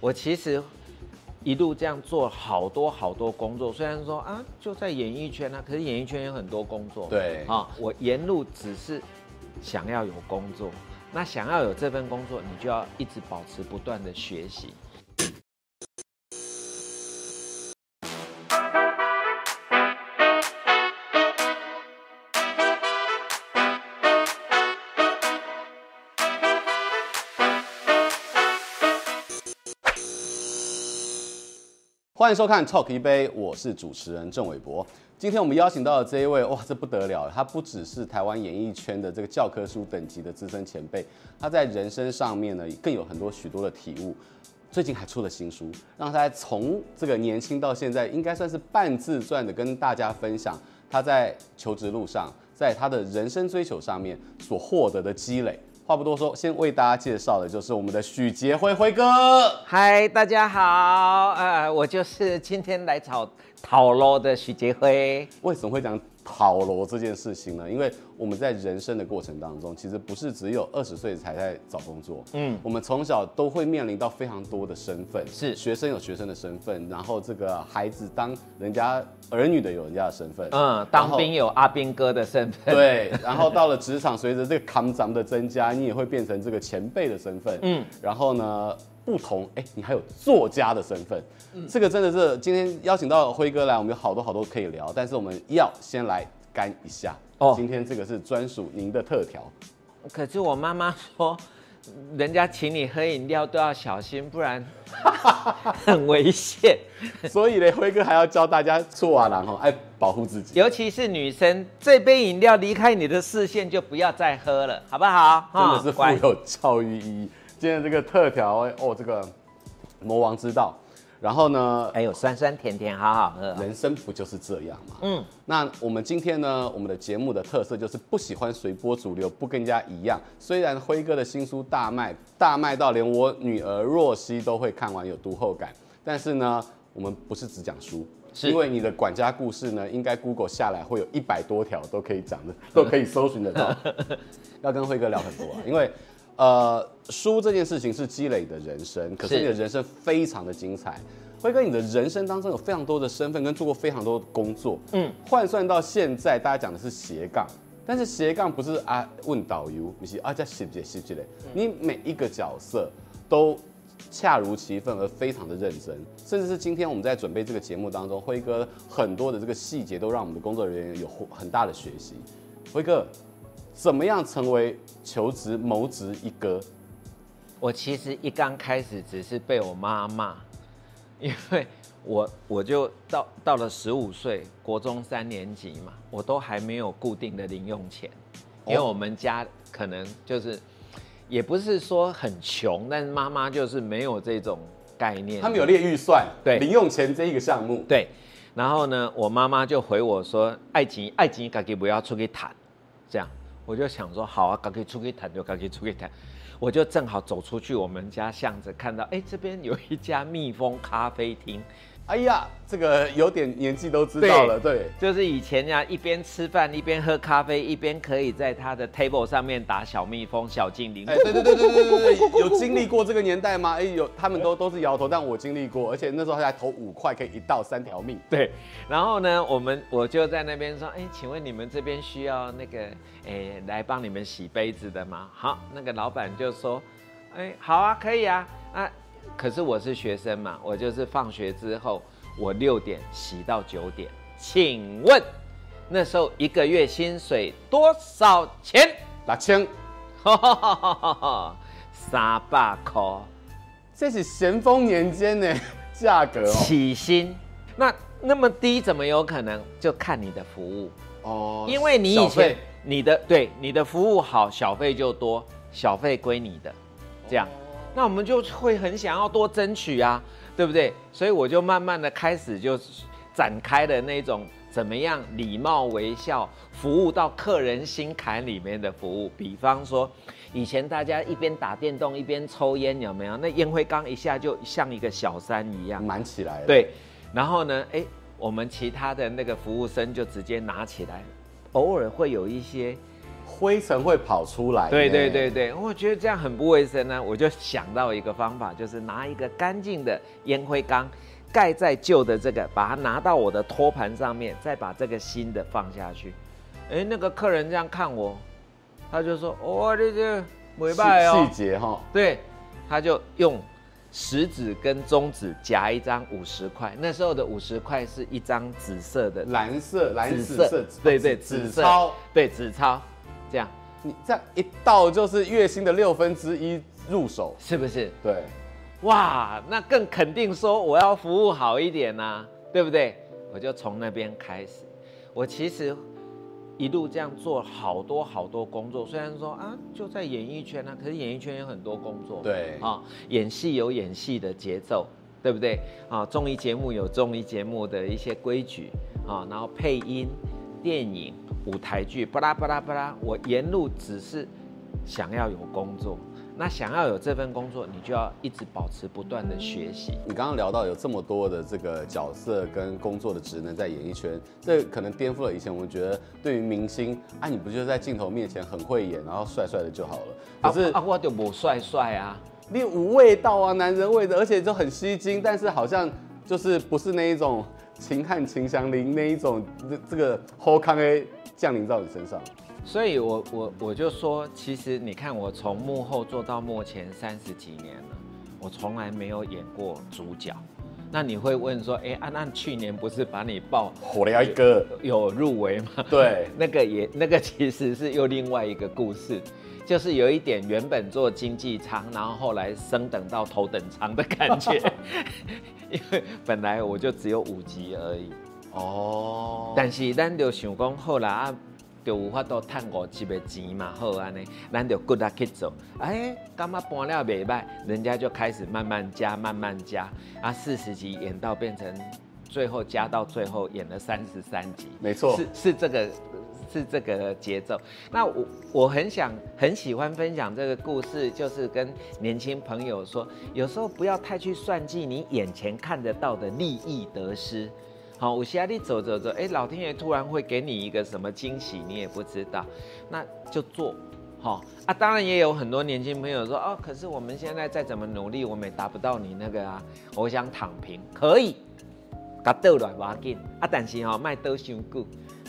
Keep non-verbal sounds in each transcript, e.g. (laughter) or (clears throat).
我其实一路这样做好多好多工作，虽然说啊就在演艺圈啊，可是演艺圈有很多工作。对啊，我沿路只是想要有工作，那想要有这份工作，你就要一直保持不断的学习。欢迎收看《Talk 一杯》，我是主持人郑伟博。今天我们邀请到的这一位，哇，这不得了！他不只是台湾演艺圈的这个教科书等级的资深前辈，他在人生上面呢，更有很多许多的体悟。最近还出了新书，让他从这个年轻到现在，应该算是半自传的跟大家分享他在求职路上，在他的人生追求上面所获得的积累。话不多说，先为大家介绍的就是我们的许杰辉辉哥。嗨，大家好，呃，我就是今天来炒讨罗的许杰辉。为什么会讲讨罗这件事情呢？因为我们在人生的过程当中，其实不是只有二十岁才在找工作。嗯，我们从小都会面临到非常多的身份，是。学生有学生的身份，然后这个孩子当人家儿女的有人家的身份，嗯，当兵有阿兵哥的身份，对，然后到了职场，随着这个扛脏的增加，你也会变成这个前辈的身份，嗯，然后呢，不同，哎，你还有作家的身份，嗯，这个真的是今天邀请到辉哥来，我们有好多好多可以聊，但是我们要先来干一下。哦，今天这个是专属您的特调。可是我妈妈说，人家请你喝饮料都要小心，不然 (laughs) 很危险。所以呢，辉哥还要教大家做啊，然后爱保护自己。尤其是女生，这杯饮料离开你的视线就不要再喝了，好不好？真的是富有教育意义。今天这个特调，哦，这个魔王之道。然后呢，还有酸酸甜甜，好好喝。人生不就是这样吗？嗯，那我们今天呢，我们的节目的特色就是不喜欢随波逐流，不跟人家一样。虽然辉哥的新书大卖，大卖到连我女儿若曦都会看完有读后感，但是呢，我们不是只讲书，是因为你的管家故事呢，应该 Google 下来会有一百多条都可以讲的，都可以搜寻得到。(laughs) 要跟辉哥聊很多啊，因为。呃，书这件事情是积累的人生，可是你的人生非常的精彩。辉哥，你的人生当中有非常多的身份，跟做过非常多的工作。嗯，换算到现在，大家讲的是斜杠，但是斜杠不是啊问导游，你是啊叫细节细节的。你每一个角色都恰如其分，而非常的认真，甚至是今天我们在准备这个节目当中，辉哥很多的这个细节都让我们的工作人员有很大的学习。辉哥。怎么样成为求职谋职一哥？我其实一刚开始只是被我妈骂，因为我我就到到了十五岁，国中三年级嘛，我都还没有固定的零用钱，因为我们家可能就是也不是说很穷，但是妈妈就是没有这种概念。他们有列预算，对零用钱这一个项目，对。然后呢，我妈妈就回我说：“爱情爱情，自己不要出去谈，这样。”我就想说，好啊，赶紧出去谈，就赶紧出去谈。我就正好走出去，我们家巷子看到，哎，这边有一家蜜蜂咖啡厅。哎呀，这个有点年纪都知道了，对，对就是以前呀，一边吃饭一边喝咖啡，一边可以在他的 table 上面打小蜜蜂、小精灵。哎，对对对对对对对，有经历过这个年代吗？哎，有，他们都都是摇头，但我经历过，而且那时候他还投五块，可以一到三条命。对，然后呢，我们我就在那边说，哎，请问你们这边需要那个，哎，来帮你们洗杯子的吗？好，那个老板就说，哎，好啊，可以啊，啊。可是我是学生嘛，我就是放学之后，我六点洗到九点。请问那时候一个月薪水多少钱？六千，(laughs) 三百块。这是咸丰年间的 (laughs) 价格哦。起薪，那那么低怎么有可能？就看你的服务哦，因为你以前你的对你的服务好，小费就多，小费归你的，这样。那我们就会很想要多争取啊，对不对？所以我就慢慢的开始就展开了那种怎么样礼貌微笑服务到客人心坎里面的服务。比方说，以前大家一边打电动一边抽烟，有没有？那烟灰缸一下就像一个小山一样满起来了。对，然后呢，哎，我们其他的那个服务生就直接拿起来，偶尔会有一些。灰尘会跑出来。对对对对，我觉得这样很不卫生呢，我就想到一个方法，就是拿一个干净的烟灰缸盖在旧的这个，把它拿到我的托盘上面，再把这个新的放下去。哎，那个客人这样看我，他就说：“哦，这这没办哦。”细节哈，对，他就用。食指跟中指夹一张五十块，那时候的五十块是一张紫色的，蓝色、蓝紫色，对对，紫色，对紫钞，这样，你这样一到就是月薪的六分之一入手，是不是？对，哇，那更肯定说我要服务好一点呐、啊，对不对？我就从那边开始，我其实。一路这样做好多好多工作，虽然说啊就在演艺圈啊，可是演艺圈有很多工作。对啊，演戏有演戏的节奏，对不对？啊，综艺节目有综艺节目的一些规矩啊，然后配音、电影、舞台剧，巴拉巴拉巴拉，我沿路只是想要有工作。那想要有这份工作，你就要一直保持不断的学习。你刚刚聊到有这么多的这个角色跟工作的职能在演艺圈，这可能颠覆了以前我们觉得对于明星啊，你不就是在镜头面前很会演，然后帅帅的就好了。可是啊，我就不帅帅啊，你无味道啊，男人味的，而且就很吸睛，但是好像就是不是那一种秦汉秦祥林那一种这这个好康 A 降临到你身上。所以我，我我我就说，其实你看，我从幕后做到幕前三十几年了，我从来没有演过主角。那你会问说，哎，安娜去年不是把你爆火了一个有入围吗？对，(laughs) 那个也那个其实是又另外一个故事，就是有一点原本做经济舱，然后后来升等到头等舱的感觉，因为本来我就只有五级而已。哦，但是咱就想讲好啦。啊就有法度赚五级的钱嘛，好安尼，咱就骨力去做。哎，干嘛搬了袂歹，人家就开始慢慢加，慢慢加，啊，四十集演到变成最后加到最后演了三十三集，没错，是是这个是这个节奏。那我我很想很喜欢分享这个故事，就是跟年轻朋友说，有时候不要太去算计你眼前看得到的利益得失。好，我现在你走走走，哎，老天爷突然会给你一个什么惊喜，你也不知道，那就做，好啊。当然也有很多年轻朋友说，哦，可是我们现在再怎么努力，我们也达不到你那个啊。我想躺平，可以，甲倒来挖紧啊，但是哈，卖倒伤久，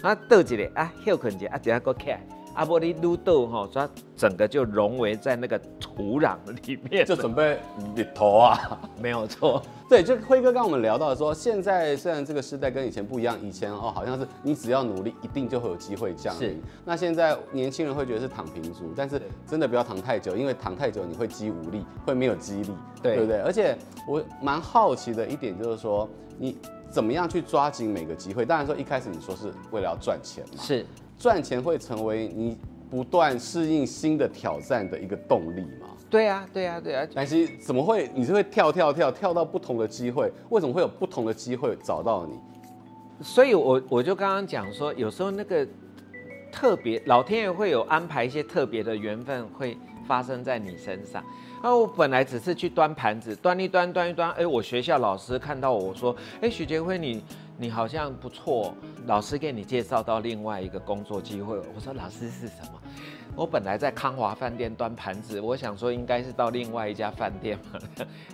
啊倒一个啊休困一下啊，等下搁起来。阿波利撸豆哈，它整个就融为在那个土壤里面，就准备里头啊，(laughs) 没有错。对，就辉哥刚我们聊到说，现在虽然这个时代跟以前不一样，以前哦好像是你只要努力，一定就会有机会降临。是。那现在年轻人会觉得是躺平族，但是真的不要躺太久，因为躺太久你会肌无力，会没有肌力，对，对不对？而且我蛮好奇的一点就是说，你怎么样去抓紧每个机会？当然说一开始你说是为了要赚钱嘛，是。赚钱会成为你不断适应新的挑战的一个动力吗？对啊，对啊，对啊。但是怎么会？你是会跳跳跳跳到不同的机会？为什么会有不同的机会找到你？所以我我就刚刚讲说，有时候那个特别，老天爷会有安排一些特别的缘分会发生在你身上。那我本来只是去端盘子，端一端，端一端。哎，我学校老师看到我说，哎，许杰辉你。你好像不错，老师给你介绍到另外一个工作机会。我说老师是什么？我本来在康华饭店端盘子，我想说应该是到另外一家饭店嘛。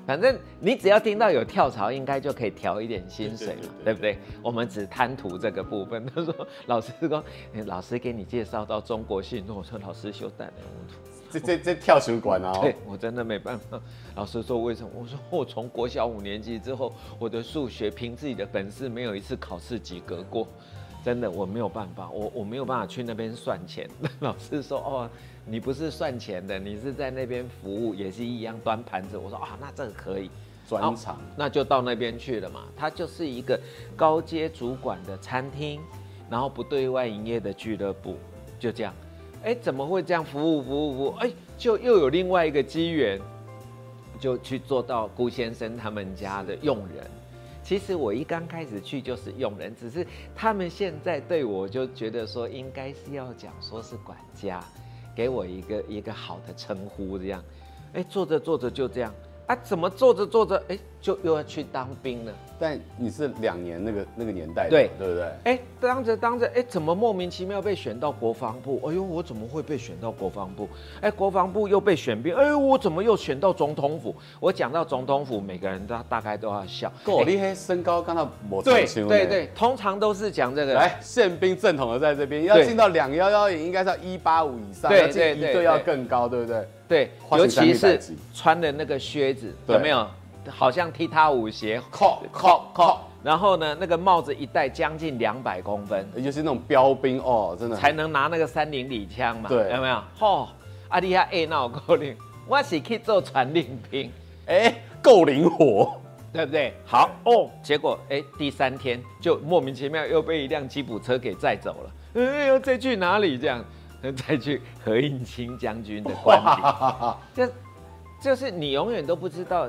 反正你只要听到有跳槽，应该就可以调一点薪水嘛，对不对？我们只贪图这个部分。(laughs) 他说老师说，老师给你介绍到中国信托。我说老师休蛋了我。这这这跳水管啊！对，我真的没办法。老师说为什么？我说我从国小五年级之后，我的数学凭自己的本事没有一次考试及格过，真的我没有办法，我我没有办法去那边算钱。老师说哦，你不是算钱的，你是在那边服务，也是一样端盘子。我说啊，那这个可以专场，那就到那边去了嘛。它就是一个高阶主管的餐厅，然后不对外营业的俱乐部，就这样。哎，怎么会这样服务服务服务？哎，就又有另外一个机缘，就去做到顾先生他们家的佣人。其实我一刚开始去就是佣人，只是他们现在对我就觉得说应该是要讲说是管家，给我一个一个好的称呼这样。哎，做着做着就这样啊？怎么做着做着哎就又要去当兵了。但你是两年那个那个年代的，对对不对？哎，当着当着，哎，怎么莫名其妙被选到国防部？哎呦，我怎么会被选到国防部？哎，国防部又被选兵，哎呦，我怎么又选到总统府？我讲到总统府，每个人都大概都要笑。够厉害，身高刚到没对对对，通常都是讲这个。来，宪兵正统的在这边，要进到两幺幺营，应该是要一八五以上，对对对，要更高，对不对？对，尤其是穿的那个靴子，有没有？好像踢踏舞鞋，然后呢，那个帽子一戴将近两百公分，也就是那种标兵哦，真的。才能拿那个三零里枪嘛，对，有没有？哦，阿弟亚哎，那我够灵，我是去做传令兵，哎，够灵活，对不对？好。哦，结果哎，第三天就莫名其妙又被一辆吉普车给载走了，哎，呦再去哪里？这样，(laughs) 再去何应钦将军的官邸，就就是你永远都不知道。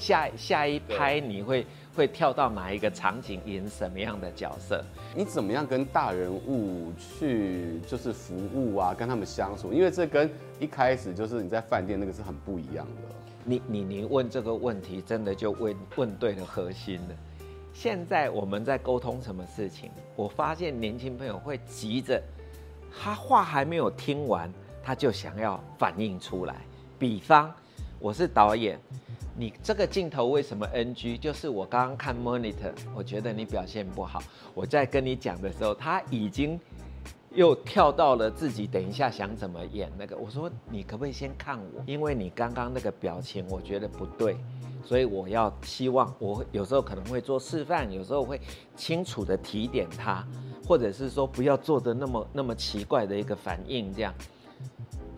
下下一拍你会会跳到哪一个场景，演什么样的角色？你怎么样跟大人物去就是服务啊，跟他们相处？因为这跟一开始就是你在饭店那个是很不一样的。你你你问这个问题，真的就问问对了核心了。现在我们在沟通什么事情？我发现年轻朋友会急着，他话还没有听完，他就想要反应出来。比方，我是导演。你这个镜头为什么 NG？就是我刚刚看 monitor，我觉得你表现不好。我在跟你讲的时候，他已经又跳到了自己等一下想怎么演那个。我说你可不可以先看我？因为你刚刚那个表情我觉得不对，所以我要希望我有时候可能会做示范，有时候会清楚的提点他，或者是说不要做的那么那么奇怪的一个反应这样。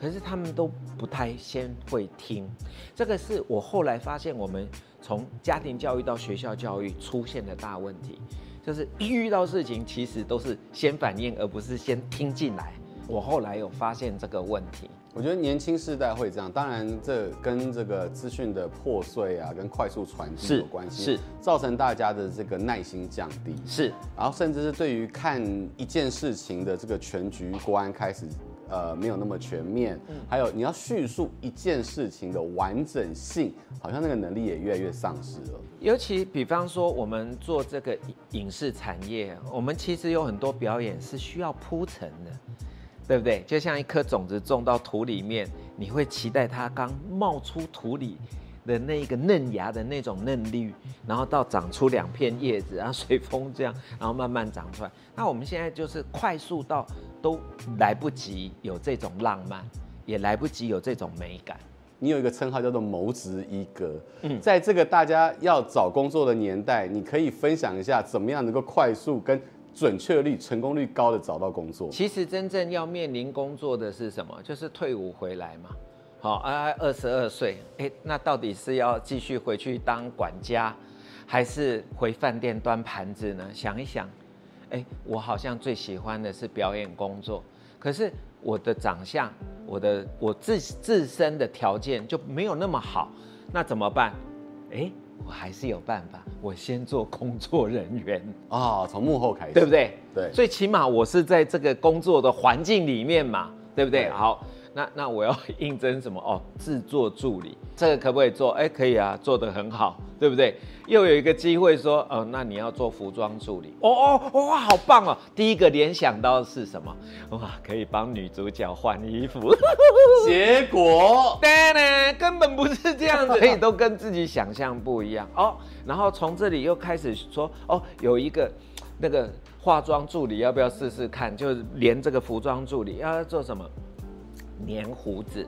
可是他们都不太先会听，这个是我后来发现，我们从家庭教育到学校教育出现的大问题，就是一遇到事情，其实都是先反应，而不是先听进来。我后来有发现这个问题。我觉得年轻世代会这样，当然这跟这个资讯的破碎啊，跟快速传递有关系，是造成大家的这个耐心降低，是，然后甚至是对于看一件事情的这个全局观开始。呃，没有那么全面，还有你要叙述一件事情的完整性，好像那个能力也越来越丧失了。尤其比方说，我们做这个影视产业，我们其实有很多表演是需要铺陈的，对不对？就像一颗种子种到土里面，你会期待它刚冒出土里的那一个嫩芽的那种嫩绿，然后到长出两片叶子，然后随风这样，然后慢慢长出来。那我们现在就是快速到都来不及有这种浪漫，也来不及有这种美感。你有一个称号叫做“谋职一哥”。嗯，在这个大家要找工作的年代，你可以分享一下怎么样能够快速跟准确率、成功率高的找到工作。其实真正要面临工作的是什么？就是退伍回来嘛。好，啊，二十二岁，哎，那到底是要继续回去当管家，还是回饭店端盘子呢？想一想，哎，我好像最喜欢的是表演工作，可是我的长相，我的我自自身的条件就没有那么好，那怎么办？哎，我还是有办法，我先做工作人员啊，从幕后开始，对不对？对，最起码我是在这个工作的环境里面嘛，对不对？对好。那那我要 (laughs) 应征什么哦？制作助理，这个可不可以做？哎，可以啊，做得很好，对不对？又有一个机会说，哦，那你要做服装助理，哦哦哇，好棒哦！第一个联想到的是什么？哇，可以帮女主角换衣服。(laughs) 结果，对呢，根本不是这样子，(laughs) 所以都跟自己想象不一样哦。然后从这里又开始说，哦，有一个那个化妆助理，要不要试试看？就是连这个服装助理要做什么？粘胡子，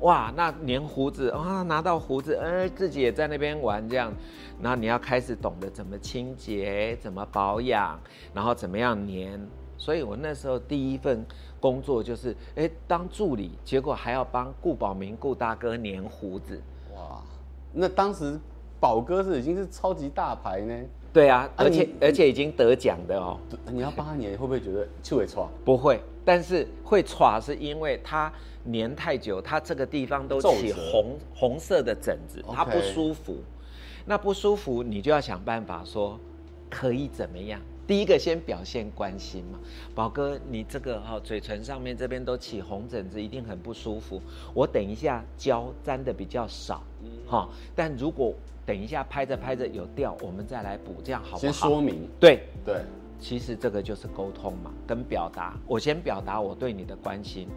哇，那粘胡子啊，拿到胡子，哎，自己也在那边玩这样，然后你要开始懂得怎么清洁，怎么保养，然后怎么样粘。所以我那时候第一份工作就是，哎，当助理，结果还要帮顾宝明顾大哥粘胡子，哇，那当时宝哥是已经是超级大牌呢。对啊，而且、啊、而且已经得奖的哦。你要帮他粘，会不会觉得气味差？不会。但是会剉，是因为它粘太久，它这个地方都起红红色的疹子，它不舒服。那不舒服，你就要想办法说可以怎么样第一个先表现关心嘛，宝哥，你这个哈嘴唇上面这边都起红疹子，一定很不舒服。我等一下胶粘的比较少，哈，但如果等一下拍着拍着有掉，我们再来补，这样好不好？先说明。对对，其实这个就是沟通嘛，跟表达。我先表达我对你的关心，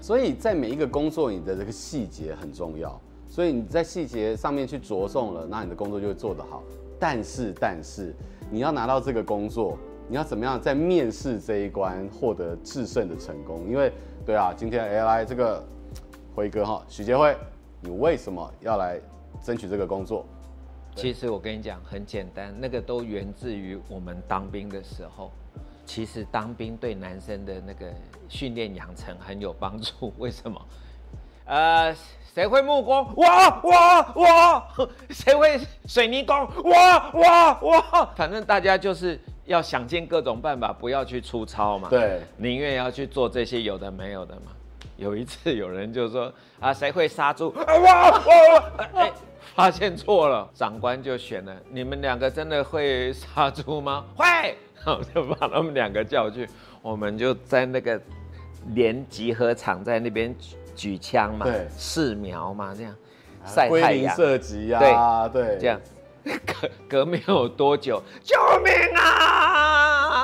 所以在每一个工作，你的这个细节很重要。所以你在细节上面去着重了，那你的工作就会做得好。但是，但是。你要拿到这个工作，你要怎么样在面试这一关获得制胜的成功？因为，对啊，今天哎来这个辉哥哈，许杰辉，你为什么要来争取这个工作？其实我跟你讲很简单，那个都源自于我们当兵的时候。其实当兵对男生的那个训练养成很有帮助。(laughs) 为什么？呃。谁会木工？我我我！谁会水泥工？我我我！反正大家就是要想尽各种办法，不要去粗糙嘛。对，宁愿要去做这些有的没有的嘛。有一次有人就说啊，谁会杀猪？(laughs) 哇哇！哎，发现错了，长官就选了。你们两个真的会杀猪吗？(laughs) 会，好，就把他们两个叫去，我们就在那个连集合场在那边。举枪嘛，对，试苗嘛，这样晒太阳射击啊，对对，这样 (laughs) 隔隔没有多久，救命啊！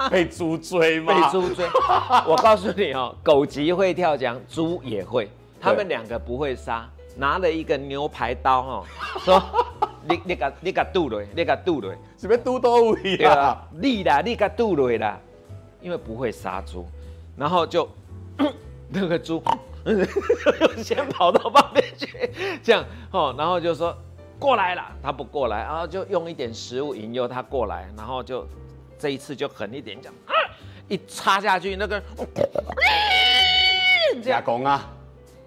(laughs) 被猪追吗？被猪追。(laughs) 我告诉你哦，狗急会跳墙，猪也会。他们两个不会杀，拿了一个牛排刀哦，说 (laughs) 你你个你个剁了，你个剁了，是不是剁到位啊？你啦，你个剁了啦，因为不会杀猪，然后就 (clears throat) 那个猪。先跑到旁边去，这样哦，然后就说过来了，他不过来，然后就用一点食物引诱他过来，然后就这一次就狠一点讲，啊一插下去那个，(laughs) 加工啊，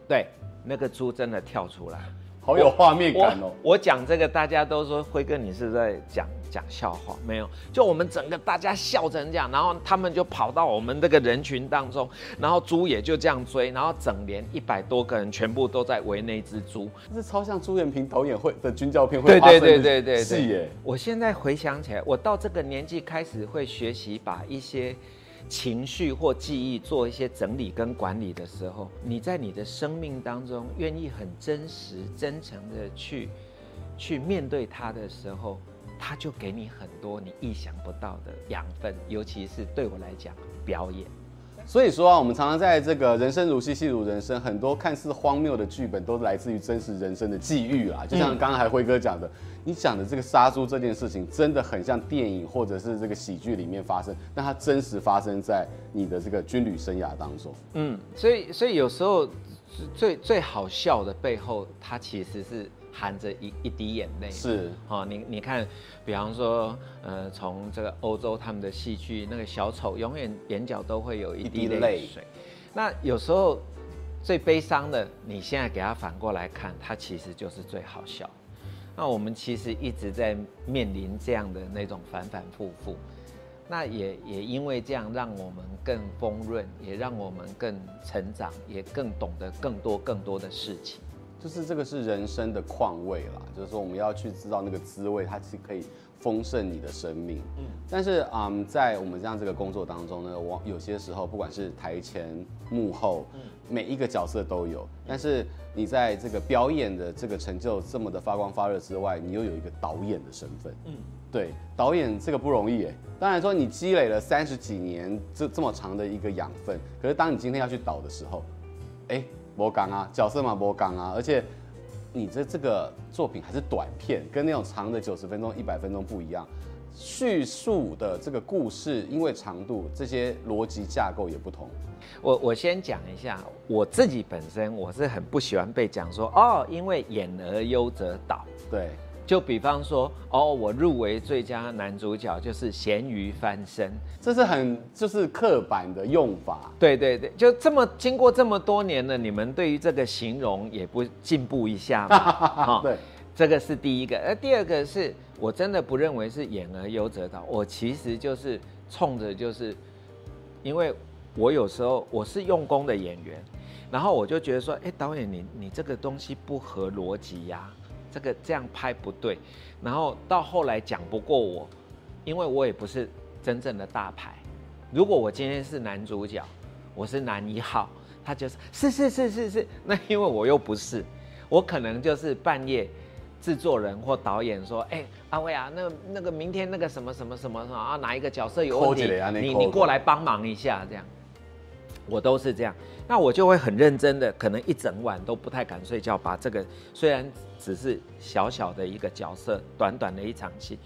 对，那个猪真的跳出来。好有画面感哦！我讲这个，大家都说辉哥你是在讲讲笑话，没有？就我们整个大家笑成这样，然后他们就跑到我们这个人群当中，然后猪也就这样追，然后整连一百多个人全部都在围那只猪，这超像朱延平导演会的军教片会对对对对对是耶！我现在回想起来，我到这个年纪开始会学习把一些。情绪或记忆做一些整理跟管理的时候，你在你的生命当中愿意很真实、真诚的去去面对它的时候，它就给你很多你意想不到的养分。尤其是对我来讲，表演。所以说啊，我们常常在这个人生如戏，戏如人生，很多看似荒谬的剧本都来自于真实人生的际遇啊。就像刚才辉哥讲的。你讲的这个杀猪这件事情，真的很像电影或者是这个喜剧里面发生，但它真实发生在你的这个军旅生涯当中。嗯，所以所以有时候最最好笑的背后，它其实是含着一一滴眼泪。是，哦，你你看，比方说，呃，从这个欧洲他们的戏剧，那个小丑永远眼角都会有一滴泪水。那有时候最悲伤的，你现在给他反过来看，他其实就是最好笑。那我们其实一直在面临这样的那种反反复复，那也也因为这样，让我们更丰润，也让我们更成长，也更懂得更多更多的事情。就是这个是人生的况味啦，就是说我们要去知道那个滋味，它是可以丰盛你的生命。嗯，但是嗯，在我们这样这个工作当中呢，我有些时候不管是台前幕后，嗯，每一个角色都有，但是。你在这个表演的这个成就这么的发光发热之外，你又有一个导演的身份。嗯，对，导演这个不容易哎。当然说你积累了三十几年这这么长的一个养分，可是当你今天要去导的时候，哎，没讲啊，角色嘛无港啊，而且你这这个作品还是短片，跟那种长的九十分钟、一百分钟不一样。叙述的这个故事，因为长度，这些逻辑架构也不同。我我先讲一下，我自己本身我是很不喜欢被讲说哦，因为演而优则导。对，就比方说哦，我入围最佳男主角就是咸鱼翻身，这是很就是刻板的用法。对对对，就这么经过这么多年了，你们对于这个形容也不进步一下吗？(laughs) 对。这个是第一个，而第二个是我真的不认为是演而优则导，我其实就是冲着就是，因为我有时候我是用功的演员，然后我就觉得说，哎，导演你你这个东西不合逻辑呀，这个这样拍不对，然后到后来讲不过我，因为我也不是真正的大牌。如果我今天是男主角，我是男一号，他就是是是是是是，(laughs) 那因为我又不是，我可能就是半夜制作人或导演说，哎、欸，阿威啊，那那个明天那个什么什么什么啊，哪一个角色有问题，你你过来帮忙一下，这样，我都是这样，那我就会很认真的，可能一整晚都不太敢睡觉，把这个虽然只是小小的一个角色，短短的一场戏。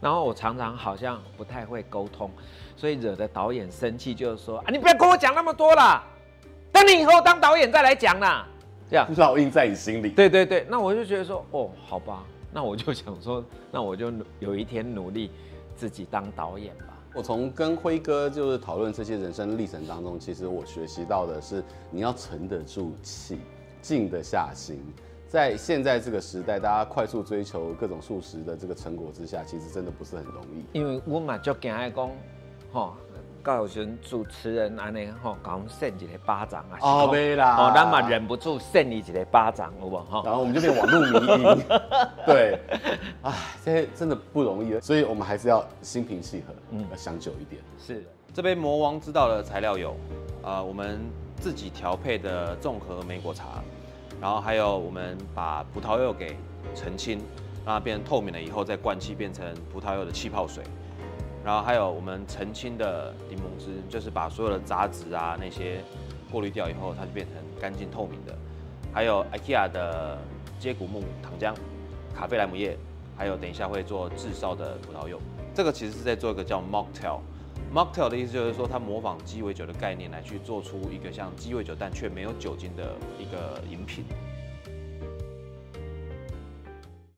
然后我常常好像不太会沟通，所以惹得导演生气，就是说啊，你不要跟我讲那么多啦，等你以后当导演再来讲啦。这样烙印在你心里。对对对，那我就觉得说，哦，好吧，那我就想说，那我就有一天努力自己当导演吧。我从跟辉哥就是讨论这些人生历程当中，其实我学习到的是，你要沉得住气，静得下心。在现在这个时代，大家快速追求各种素食的这个成果之下，其实真的不是很容易。因为我嘛就惊爱讲，吼，有时主持人安尼吼，讲扇一个巴掌啊，哦没啦，哦，咱嘛忍不住扇你一个巴掌，好无吼？(laughs) 然后我们就变网络迷因，(laughs) 对，哎，这些真的不容易，所以我们还是要心平气和，嗯，要想久一点。是的，这杯魔王知道的材料有，呃，我们自己调配的综合莓果茶。然后还有，我们把葡萄柚给澄清，让它变成透明了以后，再灌气变成葡萄柚的气泡水。然后还有我们澄清的柠檬汁，就是把所有的杂质啊那些过滤掉以后，它就变成干净透明的。还有 IKEA 的接骨木糖浆、卡菲莱姆液，还有等一下会做炙烧的葡萄柚。这个其实是在做一个叫 Mocktail。Mocktail 的意思就是说，它模仿鸡尾酒的概念来去做出一个像鸡尾酒但却没有酒精的一个饮品。